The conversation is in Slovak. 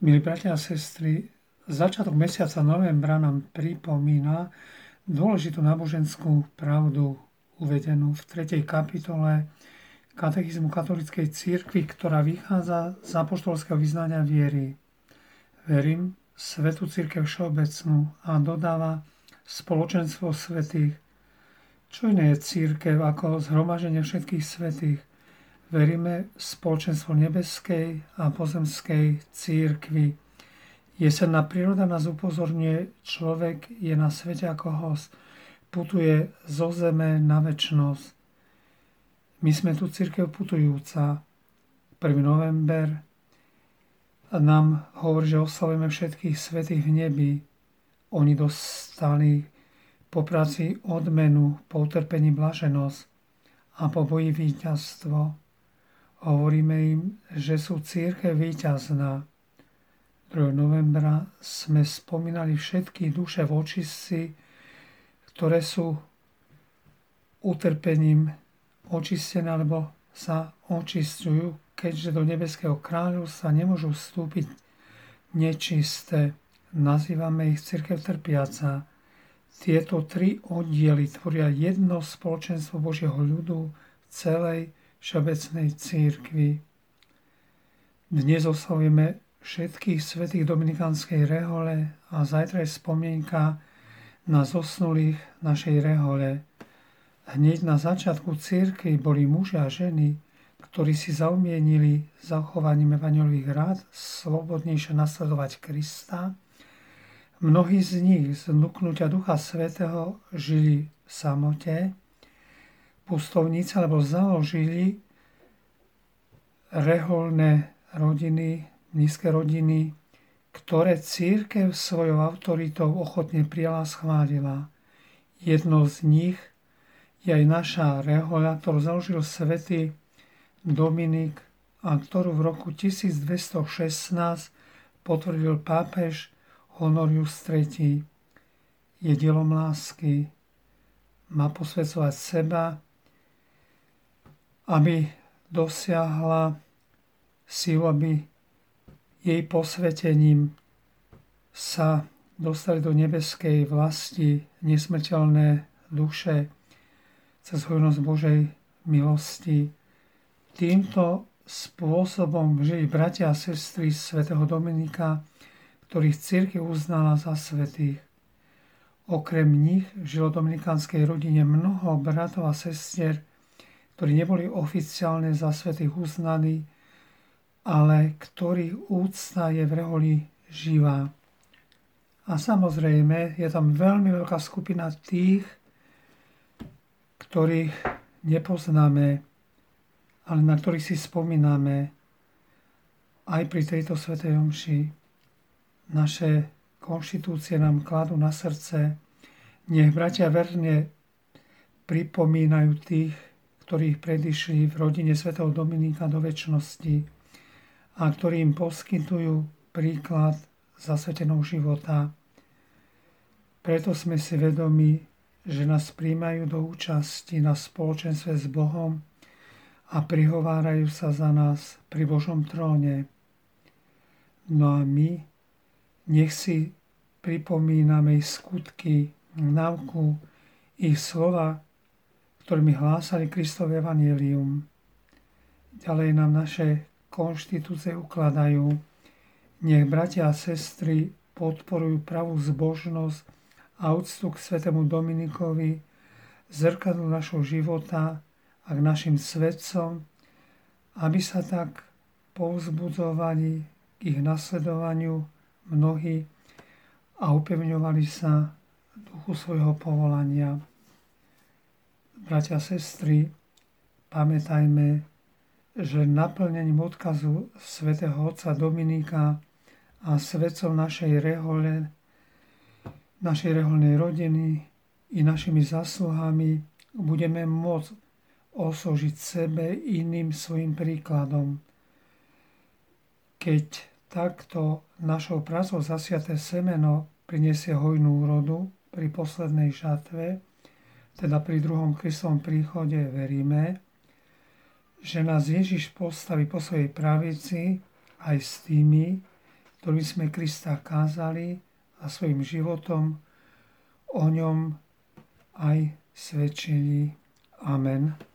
Milí bratia a sestry, začiatok mesiaca novembra nám pripomína dôležitú náboženskú pravdu uvedenú v 3. kapitole katechizmu katolíckej církvy, ktorá vychádza z apoštolského vyznania viery. Verím svetu církev všeobecnú a dodáva spoločenstvo svetých. Čo iné je církev ako zhromaženie všetkých svetých? Veríme v spoločenstvo nebeskej a pozemskej církvy. Jesenná príroda nás upozorňuje, človek je na svete ako host, putuje zo zeme na väčnosť. My sme tu církev putujúca. 1. november nám hovorí, že oslavujeme všetkých svetých v nebi. Oni dostali po práci odmenu, po utrpení blaženosť a po boji víťazstvo. Hovoríme im, že sú círke víťazná. 2. novembra sme spomínali všetky duše v očistci, ktoré sú utrpením očistené alebo sa očistujú, keďže do nebeského kráľovstva nemôžu vstúpiť nečisté. Nazývame ich církev trpiaca. Tieto tri oddiely tvoria jedno spoločenstvo Božieho ľudu celej Všeobecnej církvy. Dnes oslovíme všetkých svetých dominikánskej rehole a zajtra je spomienka na zosnulých našej rehole. Hneď na začiatku církvy boli muži a ženy, ktorí si zaumienili zachovaním evanelových rád slobodnejšie nasledovať Krista. Mnohí z nich z nuknutia Ducha Svetého žili v samote, pustovníci, alebo založili reholné rodiny, nízke rodiny, ktoré církev svojou autoritou ochotne prijala a schválila. Jednou z nich je aj naša rehoľa, ktorú založil svätý Dominik a ktorú v roku 1216 potvrdil pápež Honorius III. Je dielom lásky. Má posvedcovať seba, aby dosiahla silu, aby jej posvetením sa dostali do nebeskej vlasti nesmrteľné duše cez hojnosť Božej milosti. Týmto spôsobom žili bratia a sestry svätého Dominika, ktorých církev uznala za svetých. Okrem nich žilo v dominikánskej rodine mnoho bratov a sestier, ktorí neboli oficiálne za svetých uznaní, ale ktorých úcta je v reholi živá. A samozrejme, je tam veľmi veľká skupina tých, ktorých nepoznáme, ale na ktorých si spomíname aj pri tejto svetej omši. Naše konštitúcie nám kladú na srdce, nech bratia verne pripomínajú tých, ktorých predišli v rodine svätého Dominika do väčšnosti a ktorí im poskytujú príklad zasvetenou života. Preto sme si vedomi, že nás príjmajú do účasti na spoločenstve s Bohom a prihovárajú sa za nás pri Božom tróne. No a my nech si pripomíname ich skutky, návku, ich slova, ktorými hlásali Kristov Evangelium. Ďalej nám naše konštitúcie ukladajú. Nech bratia a sestry podporujú pravú zbožnosť a úctu k svetému Dominikovi, zrkadlu našho života a k našim svetcom, aby sa tak povzbudzovali k ich nasledovaniu mnohí a upevňovali sa duchu svojho povolania. Bratia sestry, pamätajme, že naplnením odkazu svätého otca Dominika a svetcov našej rehole, našej reholnej rodiny i našimi zasluhami budeme môcť osožiť sebe iným svojim príkladom. Keď takto našou prácou zasiaté semeno prinesie hojnú úrodu pri poslednej žatve, teda pri druhom Kristovom príchode veríme, že nás Ježiš postaví po svojej pravici aj s tými, ktorým sme Krista kázali a svojim životom o ňom aj svedčili. Amen.